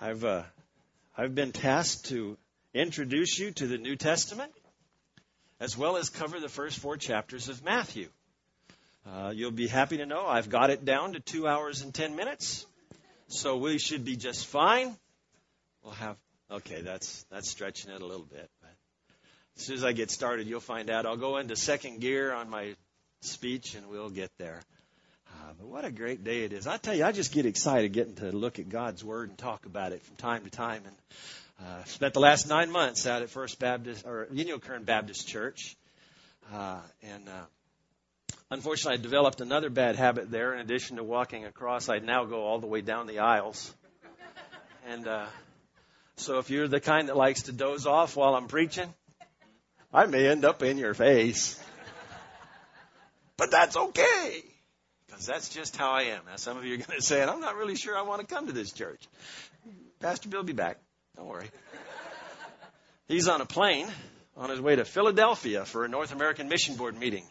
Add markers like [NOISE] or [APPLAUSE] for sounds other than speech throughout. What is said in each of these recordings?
I've uh, I've been tasked to introduce you to the New Testament, as well as cover the first four chapters of Matthew. Uh, you'll be happy to know I've got it down to two hours and ten minutes, so we should be just fine. We'll have okay. That's that's stretching it a little bit, but as soon as I get started, you'll find out. I'll go into second gear on my speech, and we'll get there. But what a great day it is. I tell you, I just get excited getting to look at God's Word and talk about it from time to time. And uh, spent the last nine months out at First Baptist or Union Kern Baptist Church, uh, and uh, unfortunately, I developed another bad habit there. In addition to walking across, I now go all the way down the aisles. And uh, so, if you're the kind that likes to doze off while I'm preaching, I may end up in your face. But that's okay because that's just how I am. Now, some of you are going [LAUGHS] to say, I'm not really sure I want to come to this church. Pastor Bill will be back. Don't worry. He's on a plane on his way to Philadelphia for a North American Mission Board meeting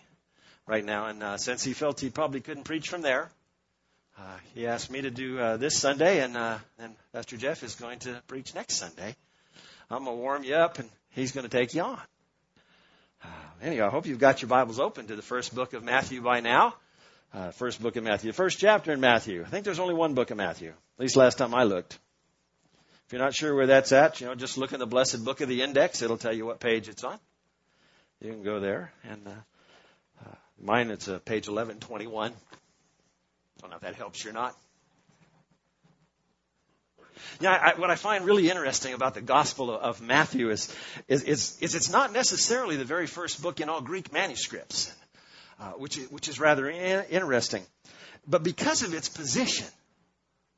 right now. And uh, since he felt he probably couldn't preach from there, uh, he asked me to do uh, this Sunday, and, uh, and Pastor Jeff is going to preach next Sunday. I'm going to warm you up, and he's going to take you on. Uh, anyway, I hope you've got your Bibles open to the first book of Matthew by now uh, first book of Matthew, the first chapter in Matthew. I think there's only one book of Matthew, at least last time I looked. If you're not sure where that's at, you know, just look in the blessed book of the index. It'll tell you what page it's on. You can go there. And uh, uh, mine, it's uh, page 1121. Don't know if that helps you or not. Yeah, I, what I find really interesting about the Gospel of, of Matthew is, is, is, is, it's not necessarily the very first book in all Greek manuscripts uh, which, is, which is rather in- interesting. But because of its position,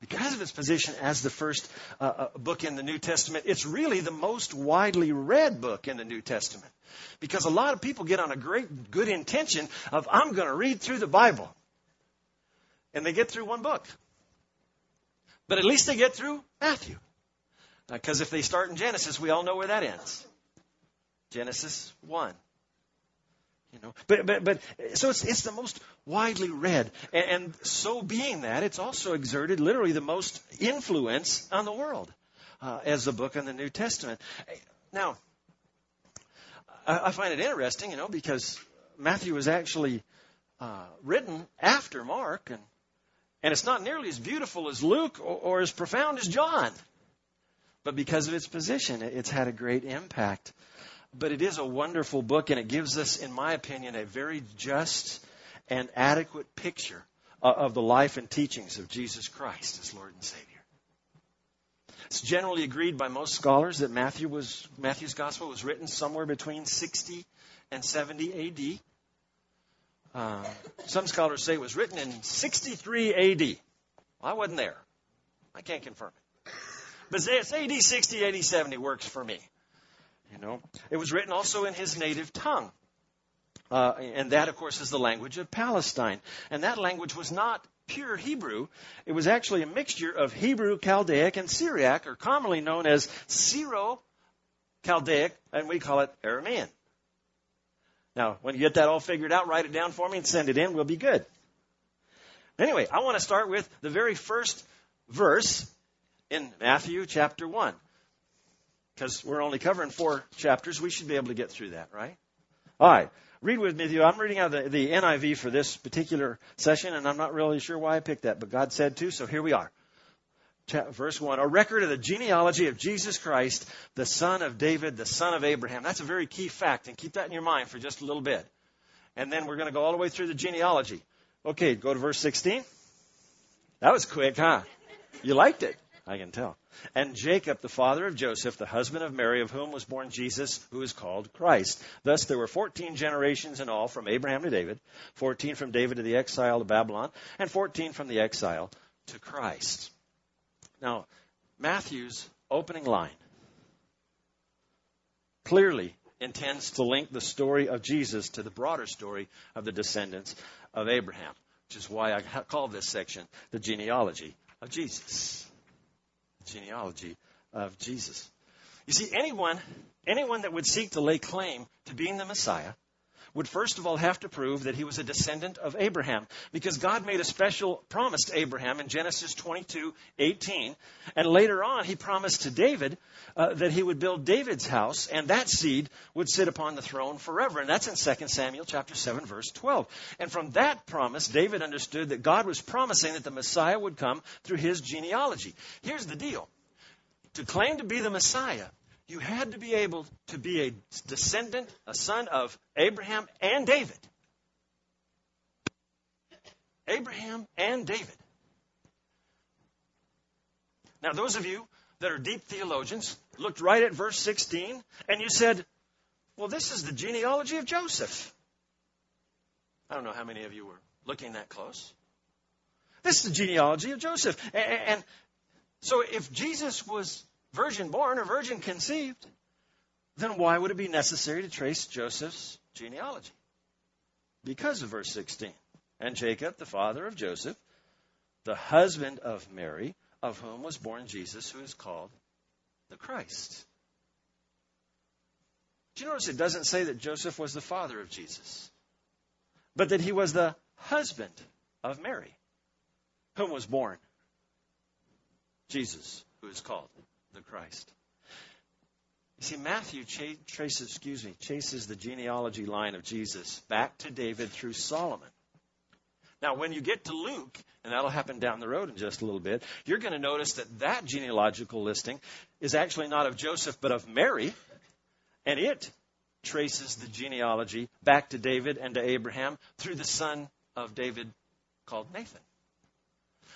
because of its position as the first uh, uh, book in the New Testament, it's really the most widely read book in the New Testament. Because a lot of people get on a great good intention of, I'm going to read through the Bible. And they get through one book. But at least they get through Matthew. Because uh, if they start in Genesis, we all know where that ends. Genesis 1. You know, but but but so it's it's the most widely read, and, and so being that, it's also exerted literally the most influence on the world uh, as a book in the New Testament. Now, I, I find it interesting, you know, because Matthew was actually uh, written after Mark, and and it's not nearly as beautiful as Luke or, or as profound as John, but because of its position, it's had a great impact but it is a wonderful book, and it gives us, in my opinion, a very just and adequate picture of the life and teachings of Jesus Christ as Lord and Savior. It's generally agreed by most scholars that Matthew was, Matthew's gospel was written somewhere between 60 and 70 AD. Uh, some scholars say it was written in 63 AD. Well, I wasn't there. I can't confirm it. But it's AD 60, AD 70 works for me. You know, it was written also in his native tongue. Uh, and that, of course, is the language of Palestine. And that language was not pure Hebrew. It was actually a mixture of Hebrew, Chaldaic, and Syriac, or commonly known as Syro Chaldaic, and we call it Aramean. Now, when you get that all figured out, write it down for me and send it in. We'll be good. Anyway, I want to start with the very first verse in Matthew chapter 1 because we're only covering four chapters. We should be able to get through that, right? All right. Read with me. I'm reading out the, the NIV for this particular session, and I'm not really sure why I picked that, but God said to, so here we are. Verse 1, a record of the genealogy of Jesus Christ, the son of David, the son of Abraham. That's a very key fact, and keep that in your mind for just a little bit. And then we're going to go all the way through the genealogy. Okay, go to verse 16. That was quick, huh? You liked it. I can tell. And Jacob, the father of Joseph, the husband of Mary, of whom was born Jesus, who is called Christ. Thus there were 14 generations in all from Abraham to David, 14 from David to the exile to Babylon, and 14 from the exile to Christ. Now, Matthew's opening line clearly intends to link the story of Jesus to the broader story of the descendants of Abraham, which is why I call this section the genealogy of Jesus genealogy of Jesus. You see, anyone, anyone that would seek to lay claim to being the Messiah would first of all have to prove that he was a descendant of Abraham because God made a special promise to Abraham in Genesis 22, 18. And later on, he promised to David uh, that he would build David's house and that seed would sit upon the throne forever. And that's in 2 Samuel chapter 7, verse 12. And from that promise, David understood that God was promising that the Messiah would come through his genealogy. Here's the deal. To claim to be the Messiah, you had to be able to be a descendant, a son of Abraham and David. Abraham and David. Now, those of you that are deep theologians looked right at verse 16 and you said, well, this is the genealogy of Joseph. I don't know how many of you were looking that close. This is the genealogy of Joseph. And so if Jesus was virgin born or virgin conceived, then why would it be necessary to trace Joseph's genealogy? Because of verse 16. And Jacob, the father of Joseph, the husband of Mary, of whom was born Jesus, who is called the Christ. Do you notice it doesn't say that Joseph was the father of Jesus, but that he was the husband of Mary, whom was born Jesus, who is called the Christ. You see, Matthew traces, excuse me, chases the genealogy line of Jesus back to David through Solomon. Now, when you get to Luke, and that'll happen down the road in just a little bit, you're going to notice that that genealogical listing is actually not of Joseph, but of Mary, and it traces the genealogy back to David and to Abraham through the son of David called Nathan.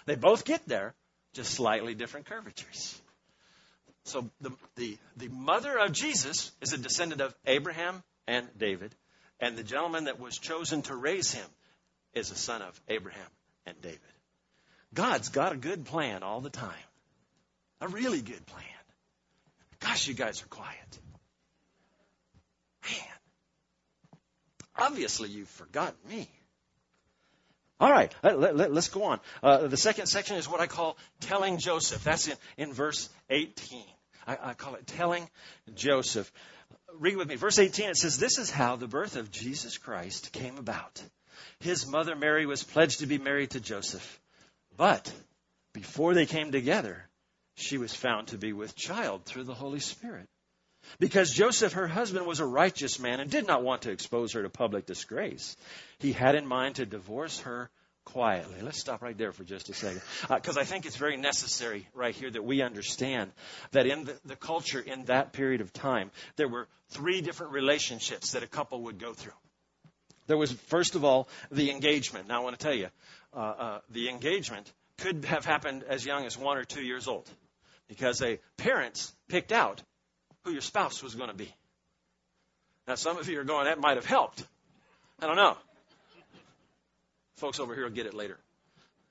They both get there, just slightly different curvatures. So the, the, the mother of Jesus is a descendant of Abraham and David, and the gentleman that was chosen to raise him is a son of Abraham and David. God's got a good plan all the time. A really good plan. Gosh, you guys are quiet. Man. Obviously, you've forgotten me. All right, let, us let, go on. Uh, the second section is what I call telling Joseph. That's in, in verse 18. I, I call it telling Joseph. Read with me. Verse 18, it says, This is how the birth of Jesus Christ came about. His mother Mary was pledged to be married to Joseph. But before they came together, she was found to be with child through the Holy Spirit. Because Joseph, her husband, was a righteous man and did not want to expose her to public disgrace, he had in mind to divorce her quietly. Let's stop right there for just a second. Because uh, I think it's very necessary right here that we understand that in the, the culture in that period of time, there were three different relationships that a couple would go through. There was, first of all, the engagement. Now, I want to tell you, uh, uh, the engagement could have happened as young as one or two years old because a parents picked out who your spouse was going to be. Now, some of you are going, that might have helped. I don't know. Folks over here will get it later. [LAUGHS]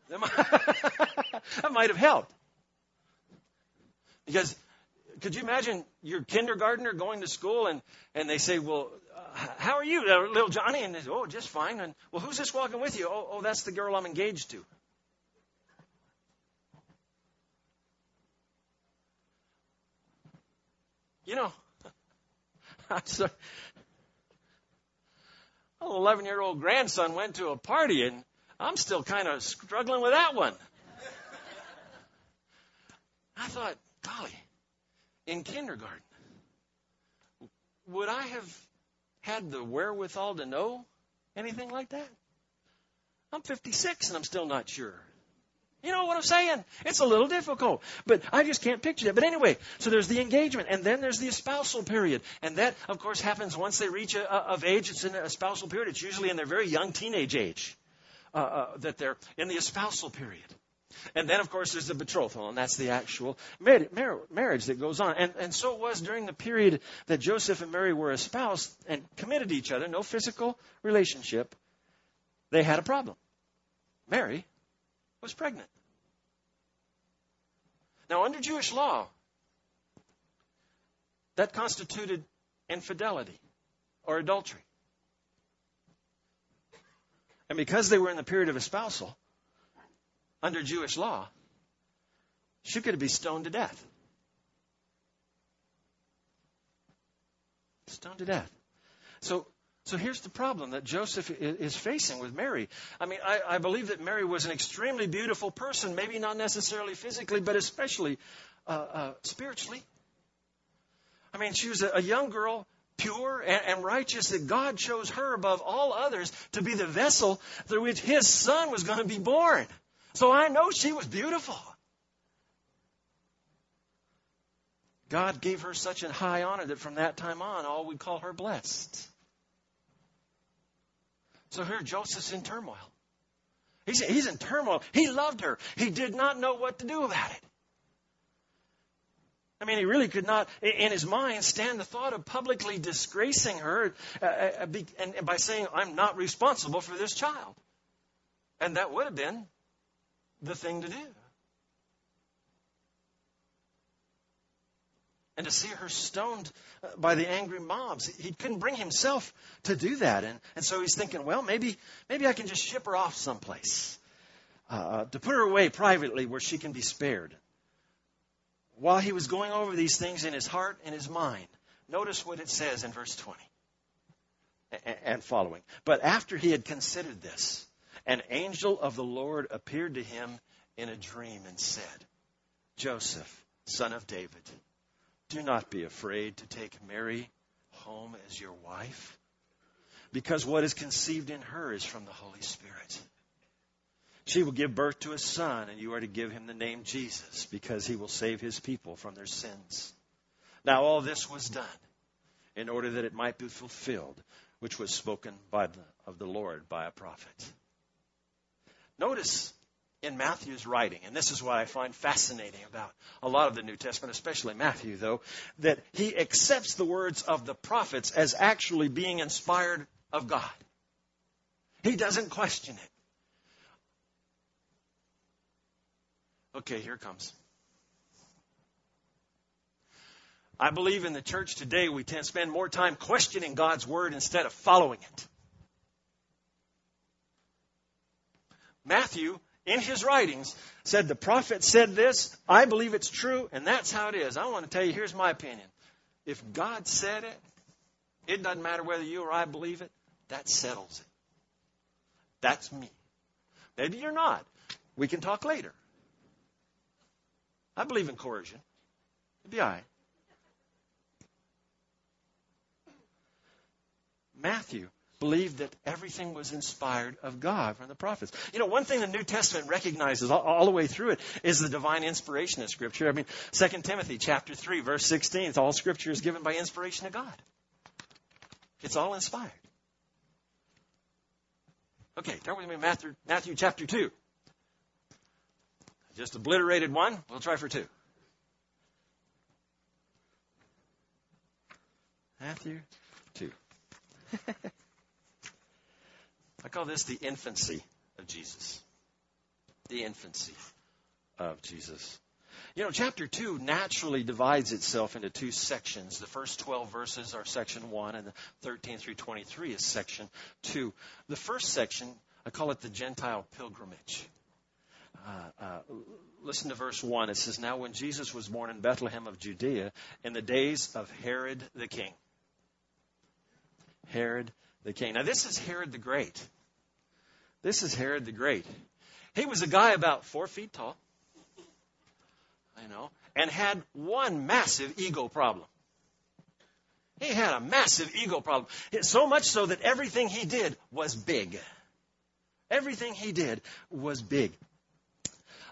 That might, [LAUGHS] that might have helped. Because could you imagine your kindergartner going to school and, and they say, Well, uh, how are you, little Johnny? And they say, Oh, just fine. And, Well, who's this walking with you? Oh, oh, that's the girl I'm engaged to. You know, [LAUGHS] I'm sorry. An 11 year old grandson went to a party, and I'm still kind of struggling with that one. I thought, golly, in kindergarten, would I have had the wherewithal to know anything like that? I'm 56 and I'm still not sure. You know what I'm saying? It's a little difficult, but I just can't picture that. But anyway, so there's the engagement, and then there's the espousal period, and that, of course, happens once they reach a, a, of age. It's in a period. It's usually in their very young teenage age uh, uh, that they're in the espousal period. And then, of course, there's the betrothal, and that's the actual mar- mar- marriage that goes on. And, and so it was during the period that Joseph and Mary were espoused and committed to each other, no physical relationship, they had a problem. Mary was pregnant. Now, under Jewish law, that constituted infidelity or adultery. And because they were in the period of espousal, under Jewish law, she could be stoned to death. Stoned to death. So So here's the problem that Joseph is facing with Mary. I mean, I, I, believe that Mary was an extremely beautiful person, maybe not necessarily physically, but especially uh, uh, spiritually. I mean, she was a, a young girl, pure and, and righteous, that God chose her above all others to be the vessel through which his son was going to be born. So I know she was beautiful. God gave her such a high honor that from that time on, all we call her blessed. So here Joseph's in turmoil. He's, he's in turmoil. He loved her. He did not know what to do about it. I mean, he really could not, in his mind, stand the thought of publicly disgracing her uh, uh and by saying, I'm not responsible for this child. And that would have been the thing to do. And to see her stoned uh, by the angry mobs. He couldn't bring himself to do that. And, and so he's thinking, well, maybe, maybe I can just ship her off someplace uh, uh, to put her away privately where she can be spared. While he was going over these things in his heart and his mind, notice what it says in verse 20 and following. But after he had considered this, an angel of the Lord appeared to him in a dream and said, Joseph, son of David, do not be afraid to take Mary home as your wife, because what is conceived in her is from the Holy Spirit. She will give birth to a son, and you are to give him the name Jesus, because he will save his people from their sins. Now, all this was done in order that it might be fulfilled, which was spoken by the, of the Lord by a prophet. Notice in Matthew's writing, and this is what I find fascinating about a lot of the New Testament, especially Matthew, though, that he accepts the words of the prophets as actually being inspired of God. He doesn't question it. Okay, here comes. I believe in the church today we tend to spend more time questioning God's word instead of following it. Matthew in his writings said the prophet said this, I believe it's true, and that's how it is. I want to tell you, here's my opinion. If God said it, it doesn't matter whether you or I believe it, that settles it. That's me. Maybe you're not. We can talk later. I believe in coercion. It'd be all right. Matthew believed that everything was inspired of God from the prophets. You know, one thing the New Testament recognizes all, all, the way through it is the divine inspiration of Scripture. I mean, 2 Timothy chapter 3, verse 16, it's all Scripture is given by inspiration of God. It's all inspired. Okay, turn with me Matthew, Matthew chapter 2. Just obliterated one. We'll try for two. Matthew 2. [LAUGHS] I call this the infancy of Jesus. The infancy of Jesus. You know, chapter 2 naturally divides itself into two sections. The first 12 verses are section 1, and the 13 through 23 is section 2. The first section, I call it the Gentile pilgrimage. Uh, uh, listen to verse 1. It says, Now when Jesus was born in Bethlehem of Judea, in the days of Herod the king. Herod the king. Now, this is Herod the Great. This is Herod the Great. He was a guy about four feet tall, I know, and had one massive ego problem. He had a massive ego problem. So much so that everything he did was big. Everything he did was big.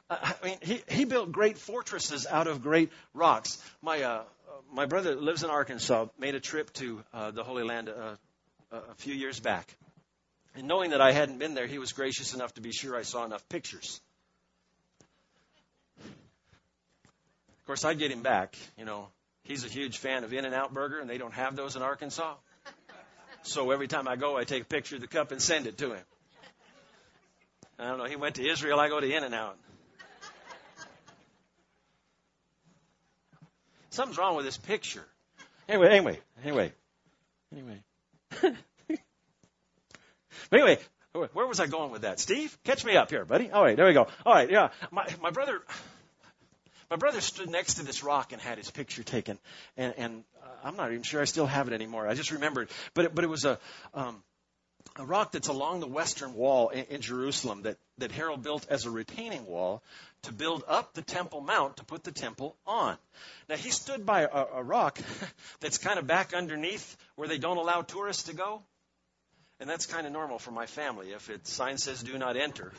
Uh, I mean, he, he built great fortresses out of great rocks. My, uh, my brother lives in Arkansas, made a trip to uh, the Holy Land uh, a few years back. And knowing that I hadn't been there, he was gracious enough to be sure I saw enough pictures. Of course, I'd get him back. You know, he's a huge fan of In N Out Burger, and they don't have those in Arkansas. So every time I go, I take a picture of the cup and send it to him. I don't know. He went to Israel. I go to In and Out. Something's wrong with this picture. Anyway, anyway, anyway, anyway. Anyway, where was I going with that? Steve, catch me up here, buddy. All right, there we go. All right, yeah. My, my brother, My brother stood next to this rock and had his picture taken, and, and uh, I'm not even sure I still have it anymore. I just remembered, but it, but it was a um, a rock that's along the western wall in, in Jerusalem that that Herod built as a retaining wall to build up the Temple Mount to put the temple on. Now he stood by a, a rock [LAUGHS] that's kind of back underneath where they don't allow tourists to go, and that's kind of normal for my family. If it sign says "Do not enter,"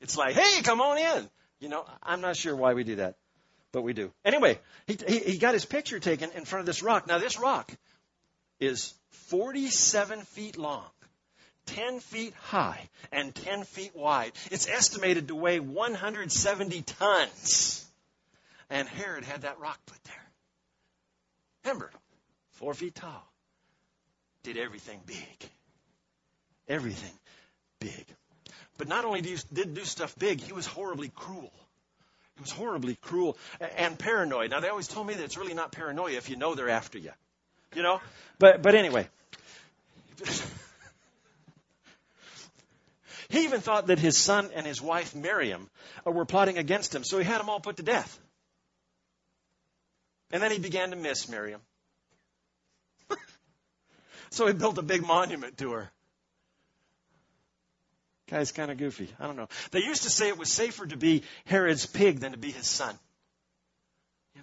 it's like, "Hey, come on in." You know, I'm not sure why we do that, but we do. Anyway, he, he, he got his picture taken in front of this rock. Now, this rock is 47 feet long, 10 feet high, and 10 feet wide. It's estimated to weigh 170 tons. And Herod had that rock put there. Remember, four feet tall. Did everything big. Everything big. But not only did he do stuff big, he was horribly cruel. He was horribly cruel and paranoid. Now they always told me that it's really not paranoia if you know they're after you. You know? But but anyway. [LAUGHS] he even thought that his son and his wife Miriam uh, were plotting against him, so he had them all put to death. And then he began to miss Miriam. [LAUGHS] so he built a big monument to her. Guy's kind of goofy. I don't know. They used to say it was safer to be Herod's pig than to be his son.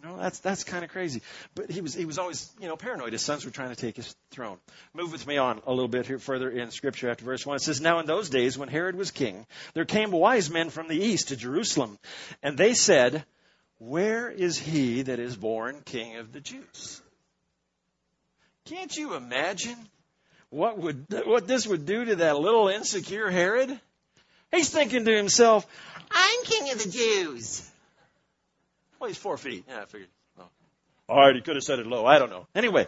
You know, that's that's kind of crazy. But he was he was always, you know, paranoid. His sons were trying to take his throne. Move with me on a little bit here further in scripture after verse 1. It says, Now in those days when Herod was king, there came wise men from the east to Jerusalem, and they said, Where is he that is born king of the Jews? Can't you imagine what would what this would do to that little insecure Herod? He's thinking to himself, "I'm king of the Jews." Well, he's four feet. Yeah, I figured. Oh. All right, he could have said it low. I don't know. Anyway,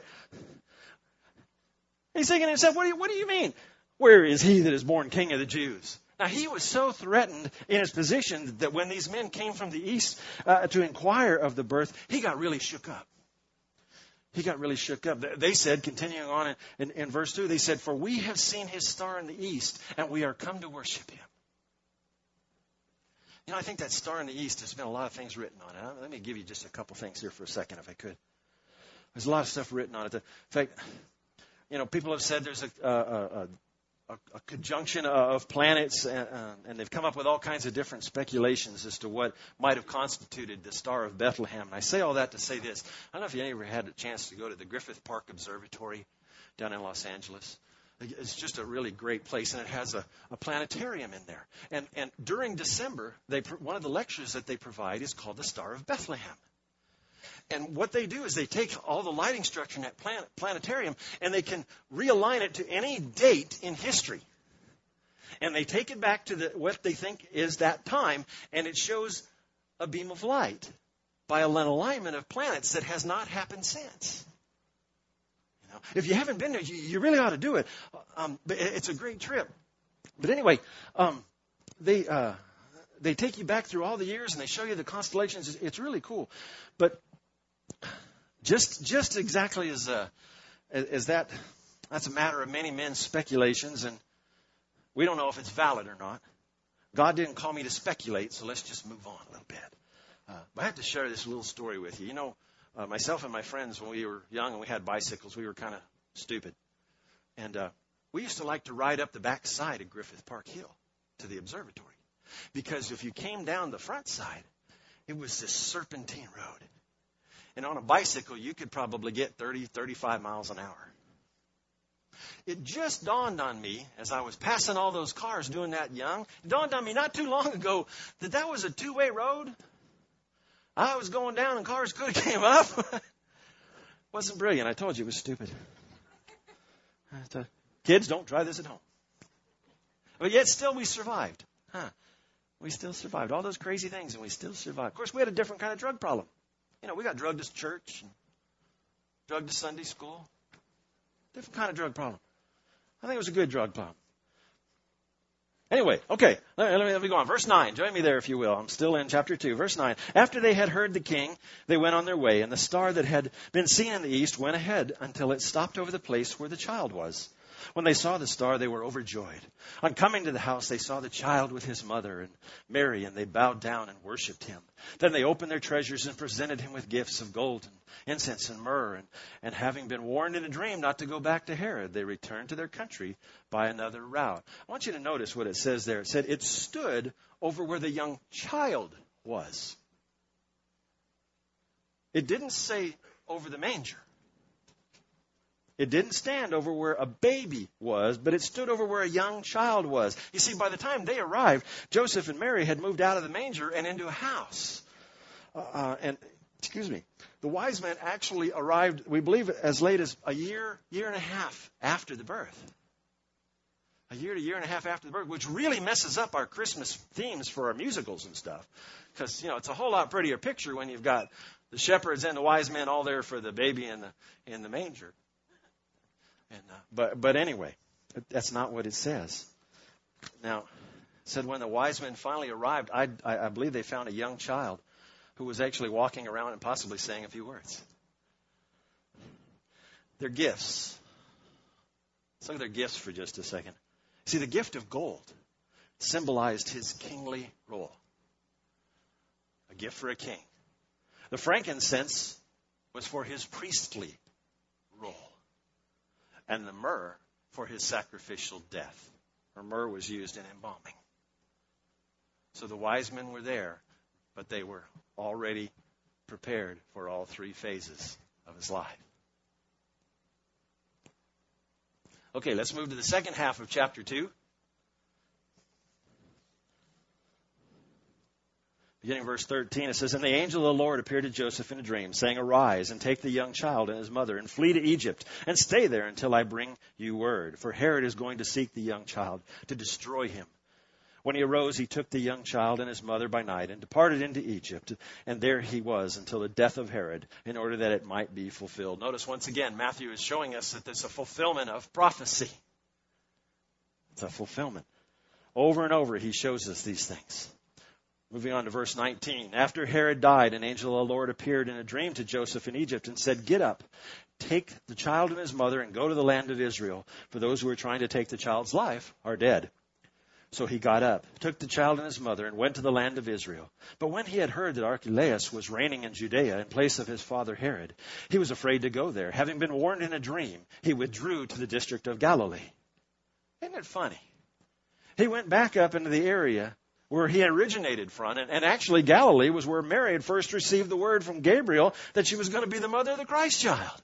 he's thinking to himself, "What do you What do you mean? Where is he that is born king of the Jews?" Now he was so threatened in his position that when these men came from the east uh, to inquire of the birth, he got really shook up he got really shook up. They said, continuing on in, in, in, verse 2, they said, For we have seen his star in the east, and we are come to worship him. You know, I think that star in the east, there's been a lot of things written on it. Let me give you just a couple things here for a second, if I could. There's a lot of stuff written on it. In fact, you know, people have said there's a, a, a, a, a conjunction of planets, and, uh, and they've come up with all kinds of different speculations as to what might have constituted the Star of Bethlehem. And I say all that to say this. I don't know if you ever had a chance to go to the Griffith Park Observatory down in Los Angeles. It's just a really great place, and it has a, a planetarium in there. And, and during December, they, one of the lectures that they provide is called the Star of Bethlehem. And what they do is they take all the lighting structure in that planet, planetarium and they can realign it to any date in history. And they take it back to the, what they think is that time, and it shows a beam of light by an alignment of planets that has not happened since. Know, if you haven't been there, you, you really ought to do it. Um, it's a great trip. But anyway, um, they uh, they take you back through all the years and they show you the constellations. It's really cool. But just just exactly as uh, as that that's a matter of many men's speculations, and we don't know if it's valid or not. God didn't call me to speculate, so let's just move on a little bit. Uh, but I have to share this little story with you. You know, uh, myself and my friends, when we were young and we had bicycles, we were kind of stupid, and uh, we used to like to ride up the back side of Griffith Park Hill to the observatory, because if you came down the front side, it was this serpentine road and on a bicycle, you could probably get 30, 35 miles an hour. It just dawned on me as I was passing all those cars doing that young, it dawned on me not too long ago that that was a two way road. I was going down and cars could have [LAUGHS] came up. [LAUGHS] Wasn't brilliant. I told you it was stupid. Kids, don't try this at home. But yet still we survived. Huh. We still survived. All those crazy things and we still survived. Of course, we had a different kind of drug problem. You know, we got drugged to church, drugged to Sunday school. Different kind of drug problem. I think it was a good drug problem. Anyway, okay, let me, let me, go on. Verse 9, join me there if you will. I'm still in chapter 2. Verse 9. After they had heard the king, they went on their way, and the star that had been seen in the east went ahead until it stopped over the place where the child was. When they saw the star, they were overjoyed. On coming to the house, they saw the child with his mother and Mary, and they bowed down and worshipped him. Then they opened their treasures and presented him with gifts of gold and incense and myrrh. And, and having been warned in a dream not to go back to Herod, they returned to their country by another route. I want you to notice what it says there. It said it stood over where the young child was. It didn't say over the manger. It didn't stand over where a baby was, but it stood over where a young child was. You see, by the time they arrived, Joseph and Mary had moved out of the manger and into a house. Uh, uh, and, excuse me, the wise men actually arrived, we believe, as late as a year, year and a half after the birth. A year to year and a half after the birth, which really messes up our Christmas themes for our musicals and stuff. Because, you know, it's a whole lot prettier picture when you've got the shepherds and the wise men all there for the baby in the, in the manger. And, uh, but, but anyway, that's not what it says. Now, said when the wise men finally arrived, I, I, I believe they found a young child who was actually walking around and possibly saying a few words. Their gifts. Let's look at their gifts for just a second. See, the gift of gold symbolized his kingly role. A gift for a king. The frankincense was for his priestly and the myrrh for his sacrificial death. For myrrh was used in embalming. So the wise men were there, but they were already prepared for all three phases of his life. Okay, let's move to the second half of chapter 2. Beginning verse 13, it says, And the angel of the Lord appeared to Joseph in a dream, saying, Arise and take the young child and his mother and flee to Egypt and stay there until I bring you word. For Herod is going to seek the young child to destroy him. When he arose, he took the young child and his mother by night and departed into Egypt. And there he was until the death of Herod, in order that it might be fulfilled. Notice once again, Matthew is showing us that there's a fulfillment of prophecy. It's a fulfillment. Over and over, he shows us these things. Moving on to verse 19. After Herod died, an angel of the Lord appeared in a dream to Joseph in Egypt and said, Get up, take the child and his mother, and go to the land of Israel, for those who are trying to take the child's life are dead. So he got up, took the child and his mother, and went to the land of Israel. But when he had heard that Archelaus was reigning in Judea in place of his father Herod, he was afraid to go there. Having been warned in a dream, he withdrew to the district of Galilee. Isn't it funny? He went back up into the area where he originated from. And, and, actually, Galilee was where Mary had first received the word from Gabriel that she was going to be the mother of the Christ child.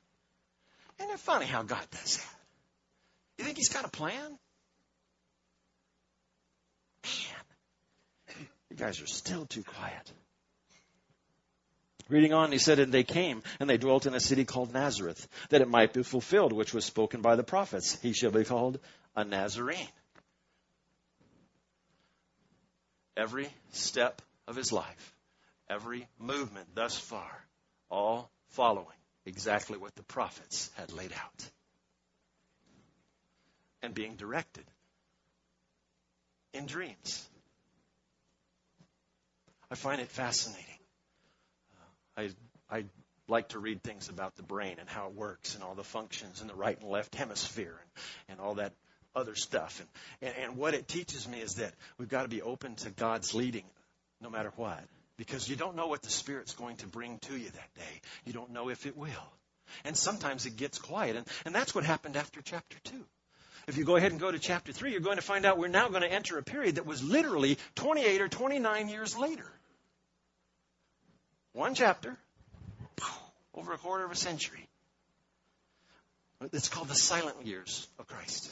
Isn't it funny how God does that? You think he's got a plan? Man, you guys are still too quiet. Reading on, he said, And they came, and they dwelt in a city called Nazareth, that it might be fulfilled, which was spoken by the prophets. He shall be called a Nazarene every step of his life, every movement thus far, all following exactly what the prophets had laid out and being directed in dreams. I find it fascinating. Uh, I, I like to read things about the brain and how it works and all the functions in the right and left hemisphere and, and all that other stuff. And, and, and what it teaches me is that we've got to be open to God's leading no matter what. Because you don't know what the Spirit's going to bring to you that day. You don't know if it will. And sometimes it gets quiet. And, and that's what happened after chapter 2. If you go ahead and go to chapter 3, you're going to find out we're now going to enter a period that was literally 28 or 29 years later. One chapter, over a quarter of a century. It's called the silent years of Christ.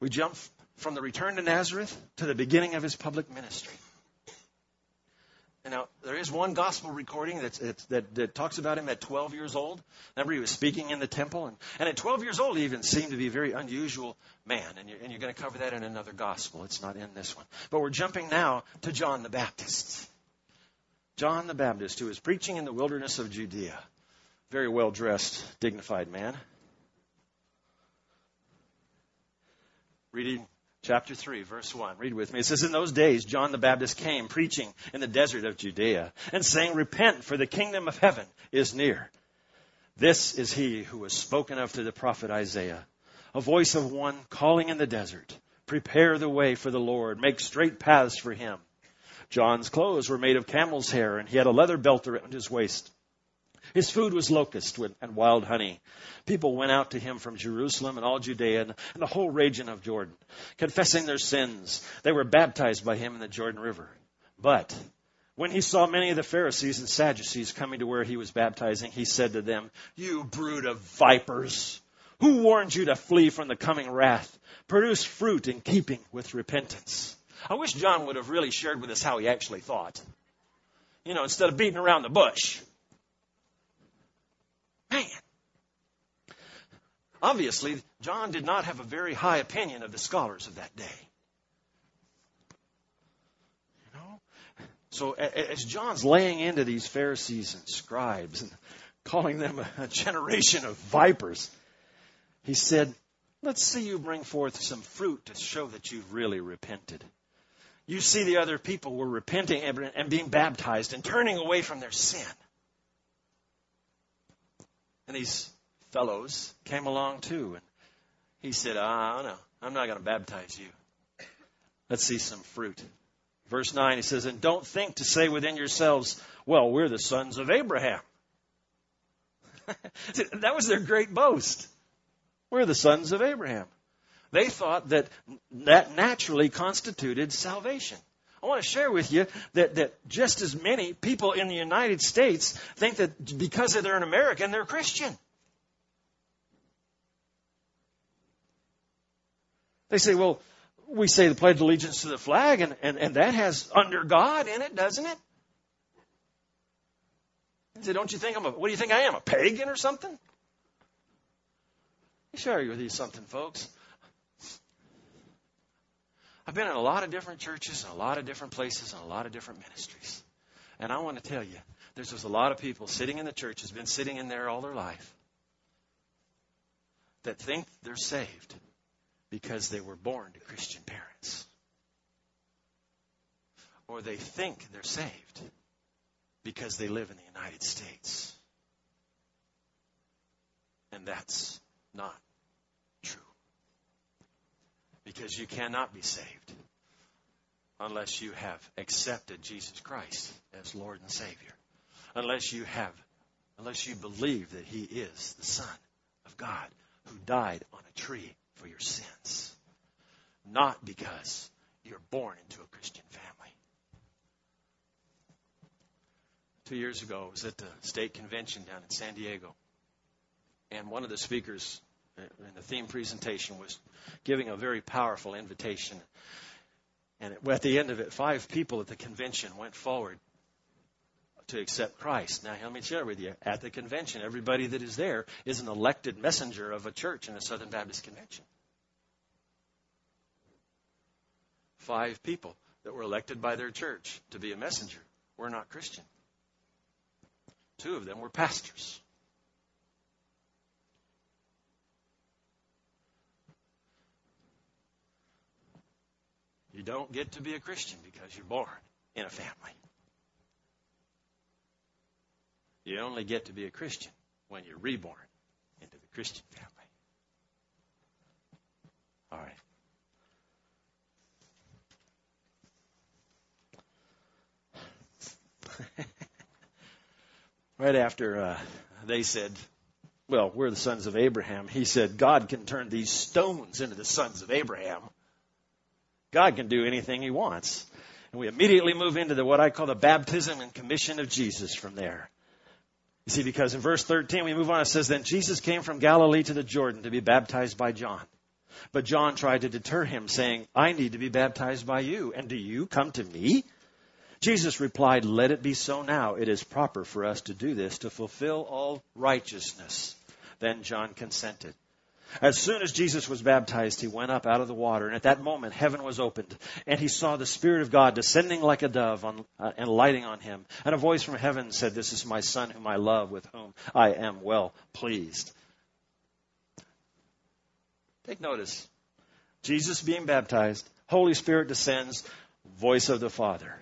We jump from the return to Nazareth to the beginning of his public ministry. And now, there is one gospel recording that, that talks about him at 12 years old. Remember, he was speaking in the temple. And, and at 12 years old, he even seemed to be a very unusual man. And you're, and you're going to cover that in another gospel. It's not in this one. But we're jumping now to John the Baptist. John the Baptist, who was preaching in the wilderness of Judea. Very well dressed, dignified man. Reading chapter 3, verse 1. Read with me. It says, In those days, John the Baptist came preaching in the desert of Judea and saying, Repent, for the kingdom of heaven is near. This is he who was spoken of through the prophet Isaiah. a voice of one calling in the desert, prepare the way for the Lord, make straight paths for him. John's clothes were made of camel's hair, and he had a leather belt around his waist. His food was locust and wild honey. People went out to him from Jerusalem and all Judea and the whole region of Jordan, confessing their sins. They were baptized by him in the Jordan River. But when he saw many of the Pharisees and Sadducees coming to where he was baptizing, he said to them, You brood of vipers! Who warned you to flee from the coming wrath? Produce fruit in keeping with repentance. I wish John would have really shared with us how he actually thought. You know, instead of beating around the bush. Man. Obviously, John did not have a very high opinion of the scholars of that day. You know? So as John's laying into these Pharisees and scribes and calling them a generation of vipers, he said, Let's see you bring forth some fruit to show that you've really repented. You see the other people were repenting and being baptized and turning away from their sin. And these fellows came along too. And he said, Ah, no, I'm not going to baptize you. Let's see some fruit. Verse 9, he says, And don't think to say within yourselves, Well, we're the sons of Abraham. [LAUGHS] that was their great boast. We're the sons of Abraham. They thought that that naturally constituted salvation. I want to share with you that, that just as many people in the United States think that because they're an American, they're Christian. They say, well, we say the Pledge of Allegiance to the flag, and, and, and that has under God in it, doesn't it? They say, don't you think I'm a, what do you think I am, a pagan or something? Let me share with you something, folks. I've been in a lot of different churches and a lot of different places and a lot of different ministries. And I want to tell you, there's just a lot of people sitting in the church, has been sitting in there all their life, that think they're saved because they were born to Christian parents. Or they think they're saved because they live in the United States. And that's not because you cannot be saved unless you have accepted Jesus Christ as Lord and Savior. Unless you have, unless you believe that He is the Son of God who died on a tree for your sins. Not because you're born into a Christian family. Two years ago, I was at the state convention down in San Diego. And one of the speakers in the theme presentation was giving a very powerful invitation. And at the end of it, five people at the convention went forward to accept Christ. Now, let me share with you. At the convention, everybody that is there is an elected messenger of a church in a Southern Baptist convention. Five people that were elected by their church to be a messenger were not Christian. Two of them were pastors. You don't get to be a Christian because you're born in a family. You only get to be a Christian when you're reborn into the Christian family. All right. [LAUGHS] right after uh, they said, Well, we're the sons of Abraham, he said, God can turn these stones into the sons of Abraham. God can do anything He wants. And we immediately move into the, what I call the baptism and commission of Jesus from there. You see, because in verse 13 we move on, it says, Then Jesus came from Galilee to the Jordan to be baptized by John. But John tried to deter him, saying, I need to be baptized by you, and do you come to me? Jesus replied, Let it be so now. It is proper for us to do this to fulfill all righteousness. Then John consented. As soon as Jesus was baptized, he went up out of the water, and at that moment heaven was opened, and he saw the Spirit of God descending like a dove on, uh, and lighting on him. And a voice from heaven said, This is my Son whom I love, with whom I am well pleased. Take notice. Jesus being baptized, Holy Spirit descends, voice of the Father.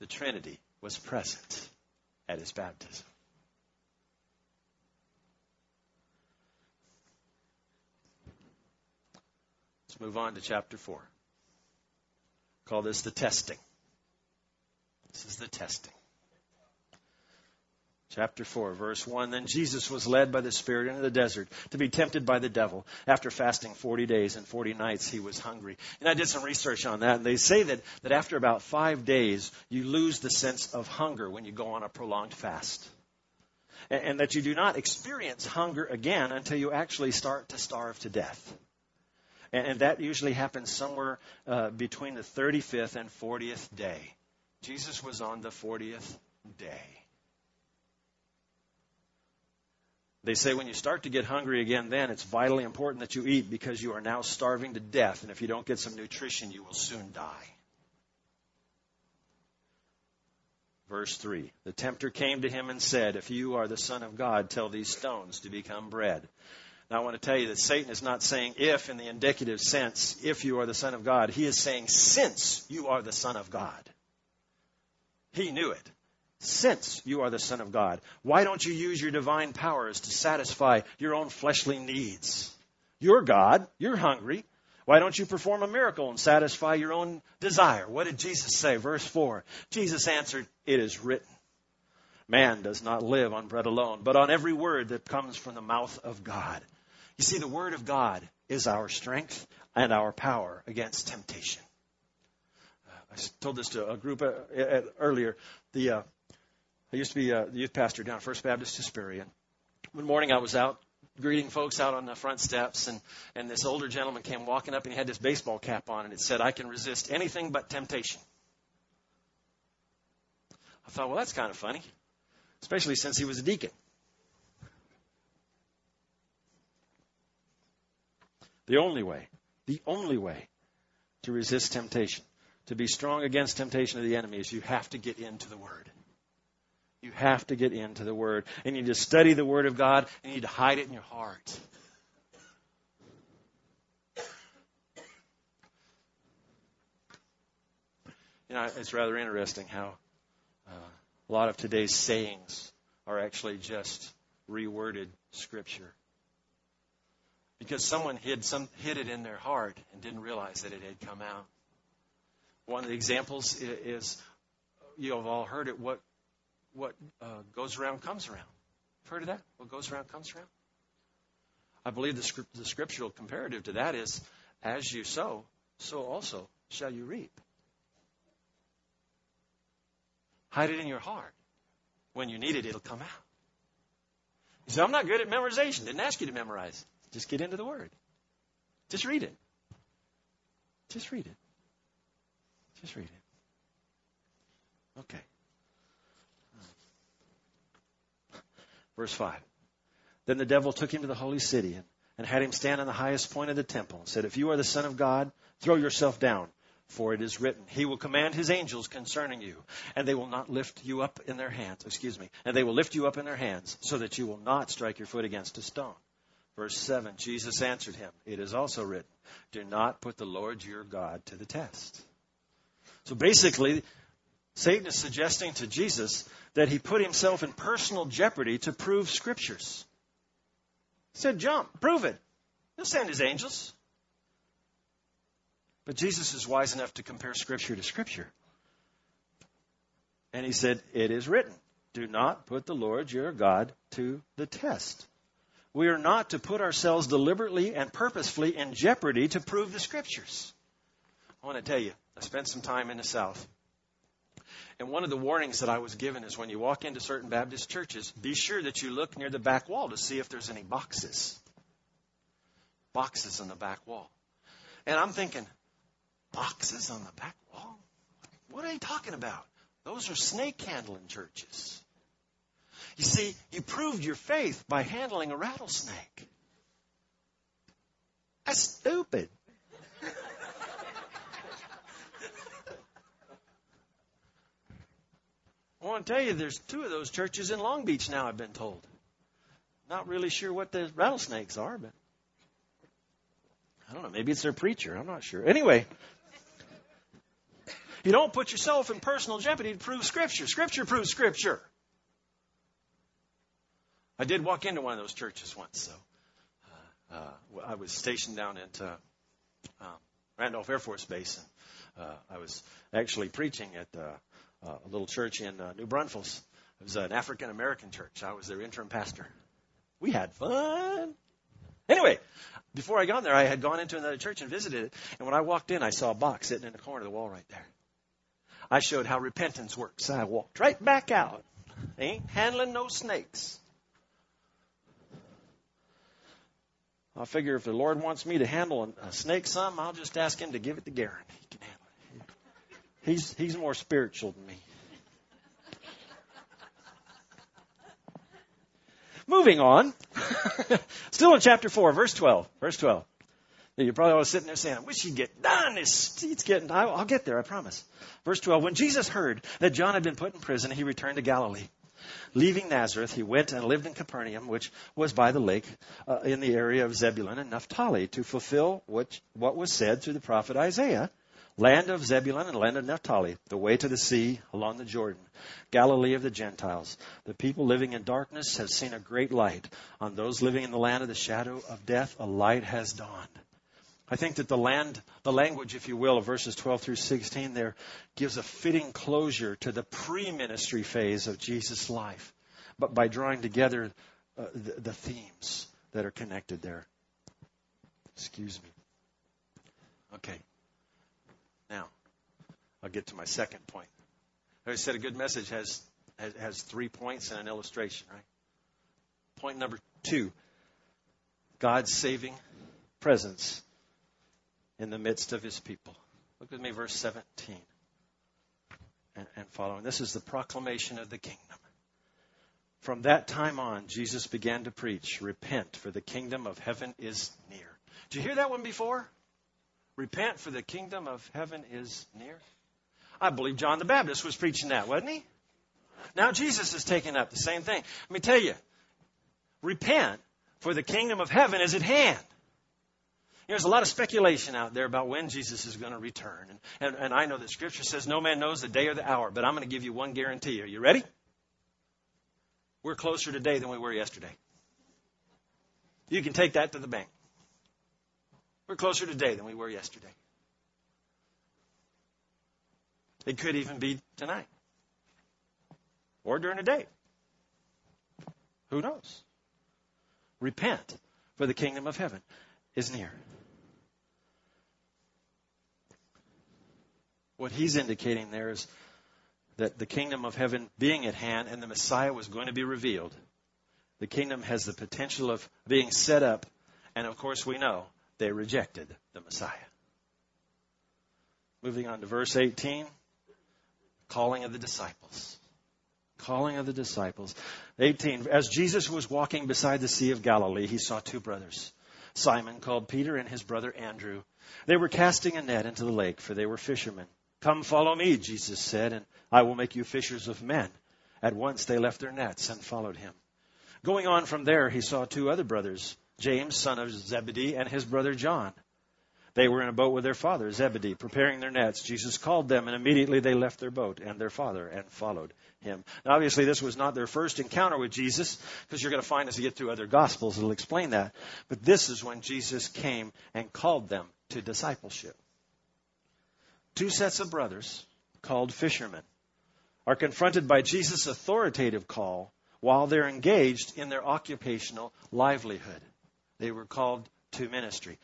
The Trinity was present at his baptism. Let's move on to chapter 4. Call this the testing. This is the testing. Chapter 4, verse 1. Then Jesus was led by the Spirit into the desert to be tempted by the devil. After fasting 40 days and 40 nights, he was hungry. And I did some research on that, and they say that, that after about five days, you lose the sense of hunger when you go on a prolonged fast. And, and that you do not experience hunger again until you actually start to starve to death. And, and that usually happens somewhere uh, between the 35th and 40th day. Jesus was on the 40th day. They say when you start to get hungry again, then it's vitally important that you eat because you are now starving to death. And if you don't get some nutrition, you will soon die. Verse 3 The tempter came to him and said, If you are the Son of God, tell these stones to become bread. Now, I want to tell you that Satan is not saying if in the indicative sense, if you are the Son of God. He is saying since you are the Son of God. He knew it since you are the Son of God? Why don't you use your divine powers to satisfy your own fleshly needs? You're God. You're hungry. Why don't you perform a miracle and satisfy your own desire? What did Jesus say? Verse 4. Jesus answered, It is written. Man does not live on bread alone, but on every word that comes from the mouth of God. You see, the word of God is our strength and our power against temptation. I told this to a group uh, earlier. The uh, I used to be the youth pastor down at First Baptist Hesperian. One morning I was out greeting folks out on the front steps, and, and this older gentleman came walking up and he had this baseball cap on, and it said, I can resist anything but temptation. I thought, well, that's kind of funny, especially since he was a deacon. The only way, the only way to resist temptation, to be strong against temptation of the enemy, is you have to get into the Word. You have to get into the Word. And you need to study the Word of God, and you need to hide it in your heart. You know, it's rather interesting how uh, a lot of today's sayings are actually just reworded Scripture. Because someone hid, some, hid it in their heart and didn't realize that it had come out. One of the examples is, you have all heard it. What what uh, goes around comes around. You've Heard of that? What goes around comes around. I believe the, script, the scriptural comparative to that is, as you sow, so also shall you reap. Hide it in your heart. When you need it, it'll come out. You say, I'm not good at memorization. Didn't ask you to memorize. Just get into the Word. Just read it. Just read it. Just read it. Okay. Verse 5. Then the devil took him to the holy city and, had him stand on the highest point of the temple and said, If you are the Son of God, throw yourself down. For it is written, He will command His angels concerning you, and they will not lift you up in their hands, excuse me, and they will lift you up in their hands, so that you will not strike your foot against a stone. Verse 7, Jesus answered him, It is also written, Do not put the Lord your God to the test. So basically, Satan is suggesting to Jesus that he put himself in personal jeopardy to prove scriptures. He said, Jump, prove it. He'll send his angels. But Jesus is wise enough to compare scripture to scripture. And he said, It is written, do not put the Lord your God to the test. We are not to put ourselves deliberately and purposefully in jeopardy to prove the scriptures. I want to tell you, I spent some time in the South. And one of the warnings that I was given is when you walk into certain Baptist churches, be sure that you look near the back wall to see if there's any boxes. Boxes on the back wall. And I'm thinking, boxes on the back wall? What are they talking about? Those are snake handling churches. You see, you proved your faith by handling a rattlesnake. That's stupid. I want to tell you, there's two of those churches in Long Beach now, I've been told. Not really sure what the rattlesnakes are, but I don't know. Maybe it's their preacher. I'm not sure. Anyway, you don't put yourself in personal jeopardy to prove Scripture. Scripture proves Scripture. I did walk into one of those churches once, so uh, uh, I was stationed down at uh, um, Randolph Air Force Base. And, uh, I was actually preaching at uh, uh, a little church in uh, New Braunfels. It was an African American church. I was their interim pastor. We had fun. Anyway, before I got there, I had gone into another church and visited it. And when I walked in, I saw a box sitting in the corner of the wall right there. I showed how repentance works. I walked right back out. Ain't handling no snakes. I figure if the Lord wants me to handle a snake some, I'll just ask him to give it to Garen. He can handle it. He's, he's more spiritual than me. Moving on. [LAUGHS] Still in chapter 4, verse 12. Verse 12. You're probably all sitting there saying, I wish he'd get done. It's, it's getting, I'll get there, I promise. Verse 12. When Jesus heard that John had been put in prison, he returned to Galilee. Leaving Nazareth, he went and lived in Capernaum, which was by the lake uh, in the area of Zebulun and Naphtali, to fulfill which, what was said through the prophet Isaiah. Land of Zebulun and land of Naphtali, the way to the sea along the Jordan, Galilee of the Gentiles. The people living in darkness have seen a great light. On those living in the land of the shadow of death, a light has dawned. I think that the land, the language, if you will, of verses 12 through 16 there gives a fitting closure to the pre-ministry phase of Jesus' life, but by drawing together uh, the, the themes that are connected there. Excuse me. Okay. Now, I'll get to my second point. I said a good message has, has, has three points and an illustration, right? Point number two God's saving presence in the midst of his people. Look with me, verse 17 and, and following. This is the proclamation of the kingdom. From that time on, Jesus began to preach, Repent, for the kingdom of heaven is near. Did you hear that one before? Repent, for the kingdom of heaven is near. I believe John the Baptist was preaching that, wasn't he? Now Jesus is taking up the same thing. Let me tell you, repent, for the kingdom of heaven is at hand. There's a lot of speculation out there about when Jesus is going to return. And, and, and I know that Scripture says no man knows the day or the hour, but I'm going to give you one guarantee. Are you ready? We're closer today than we were yesterday. You can take that to the bank. We're closer today than we were yesterday. It could even be tonight or during the day. Who knows? Repent, for the kingdom of heaven is near. What he's indicating there is that the kingdom of heaven being at hand and the Messiah was going to be revealed. The kingdom has the potential of being set up, and of course we know they rejected the Messiah. Moving on to verse 18, calling of the disciples. Calling of the disciples. 18, as Jesus was walking beside the Sea of Galilee, he saw two brothers. Simon called Peter and his brother Andrew. They were casting a net into the lake, for they were fishermen. Come follow me, Jesus said, and I will make you fishers of men. At once they left their nets and followed him. Going on from there, he saw two other brothers, James, son of Zebedee, and his brother John. They were in a boat with their father, Zebedee, preparing their nets. Jesus called them, and immediately they left their boat and their father and followed him. Now, obviously, this was not their first encounter with Jesus, because you're going to find as you get through other Gospels, it'll explain that. But this is when Jesus came and called them to discipleship two sets of brothers called fishermen are confronted by Jesus' authoritative call while they're engaged in their occupational livelihood. They were called to ministry.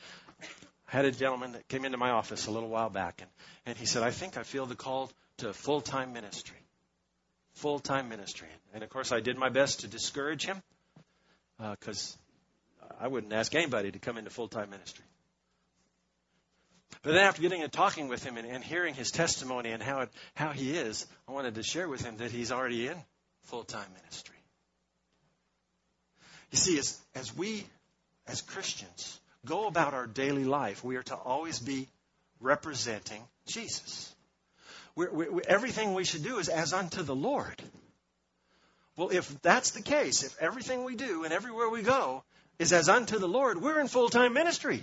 I had a gentleman that came into my office a little while back, and, and he said, I think I feel the call to full time ministry. Full time ministry. And of course, I did my best to discourage him because uh, I wouldn't ask anybody to come into full time ministry. But then after getting and talking with him and, and hearing his testimony and how, it, how he is, I wanted to share with him that he's already in full time ministry. You see, as, as we, as Christians, go about our daily life, we are to always be representing Jesus. We're, we everything we should do is as unto the Lord. Well, if that's the case, if everything we do and everywhere we go is as unto the Lord, we're in full time ministry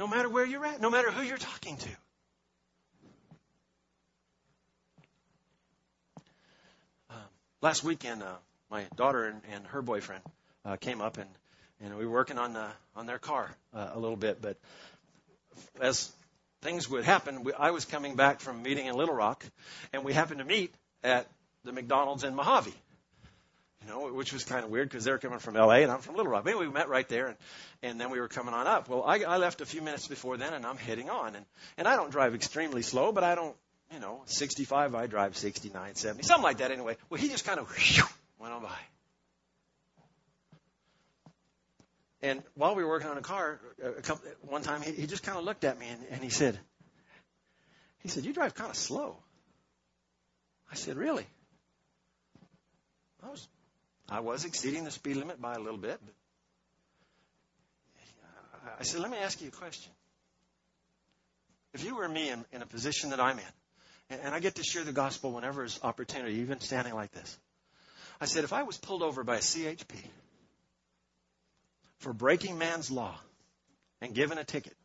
no matter where you're at, no matter who you're talking to. Uh, last weekend, uh, my daughter and, and her boyfriend uh, came up and and we were working on uh, on their car uh, a little bit. But as things would happen, we, I was coming back from meeting in Little Rock, and we happened to meet at the McDonald's in Mojave. You know, which was kind of weird because they're coming from LA and I'm from Little Rock. Anyway, we met right there, and, and then we were coming on up. Well, I, I left a few minutes before then, and I'm heading on. And, and I don't drive extremely slow, but I don't, you know, 65, I drive 69, 70, something like that anyway. Well, he just kind of went on by. And while we were working on a car, a couple, one time he, he just kind of looked at me and, and he said, he said, you drive kind of slow. I said, really? I was, I was exceeding the speed limit by a little bit. But I said, let me ask you a question. If you were me in, in a position that I'm in, and, and I get to share the gospel whenever there's opportunity, even standing like this, I said, if I was pulled over by a CHP for breaking man's law and given a ticket,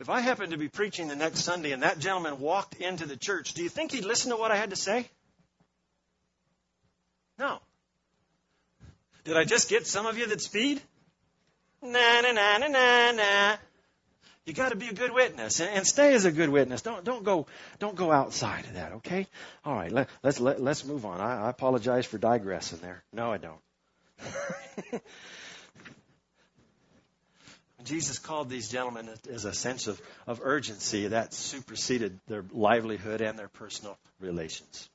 if I happened to be preaching the next Sunday and that gentleman walked into the church, do you think he'd listen to what I had to say? No. Did I just get some of you that speed? Na na na na na na. You got to be a good witness and, stay as a good witness. Don't don't go don't go outside of that. Okay. All right. Let, let's let, let's move on. I, I apologize for digressing there. No, I don't. [LAUGHS] Jesus called these gentlemen as a sense of, of urgency that superseded their livelihood and their personal relations.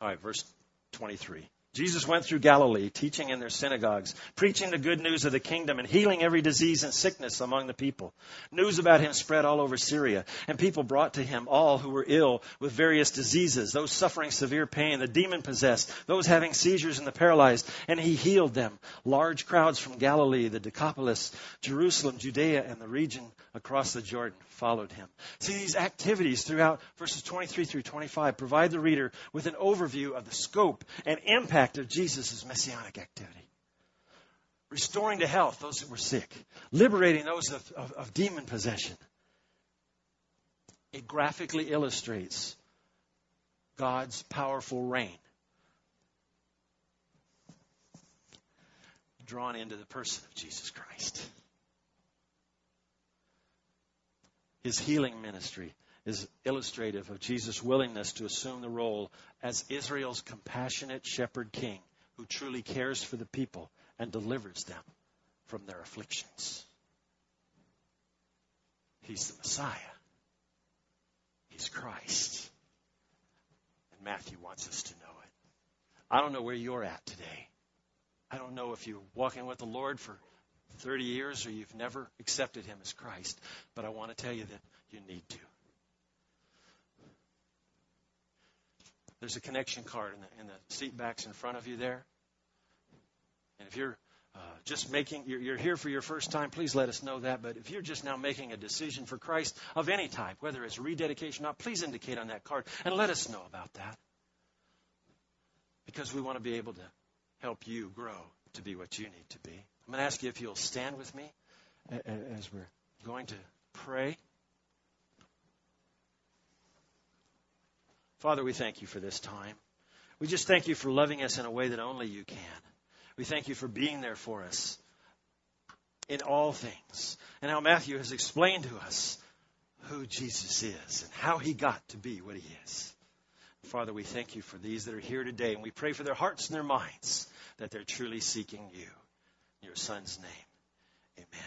All right, verse 23. Jesus went through Galilee, teaching in their synagogues, preaching the good news of the kingdom, and healing every disease and sickness among the people. News about him spread all over Syria, and people brought to him all who were ill with various diseases, those suffering severe pain, the demon possessed, those having seizures, and the paralyzed, and he healed them. Large crowds from Galilee, the Decapolis, Jerusalem, Judea, and the region across the Jordan followed him. See, these activities throughout verses 23 through 25 provide the reader with an overview of the scope and impact of Jesus' messianic activity. Restoring to health those that were sick, liberating those of, of, of demon possession. It graphically illustrates God's powerful reign drawn into the person of Jesus Christ. His healing ministry is illustrative of Jesus' willingness to assume the role as Israel's compassionate shepherd king who truly cares for the people and delivers them from their afflictions. He's the Messiah. He's Christ. And Matthew wants us to know it. I don't know where you're at today. I don't know if you're walking with the Lord for 30 years or you've never accepted Him as Christ, but I want to tell you that you need to. There's a connection card in the, in the seat backs in front of you there. And if you're uh, just making, you're, you're here for your first time, please let us know that. But if you're just now making a decision for Christ of any type, whether it's rededication or not, please indicate on that card and let us know about that. Because we want to be able to help you grow to be what you need to be. I'm going to ask you if you'll stand with me as we're going to pray. Father, we thank you for this time. We just thank you for loving us in a way that only you can. We thank you for being there for us in all things. And how Matthew has explained to us who Jesus is and how he got to be what he is. Father, we thank you for these that are here today, and we pray for their hearts and their minds that they're truly seeking you. In your Son's name, amen.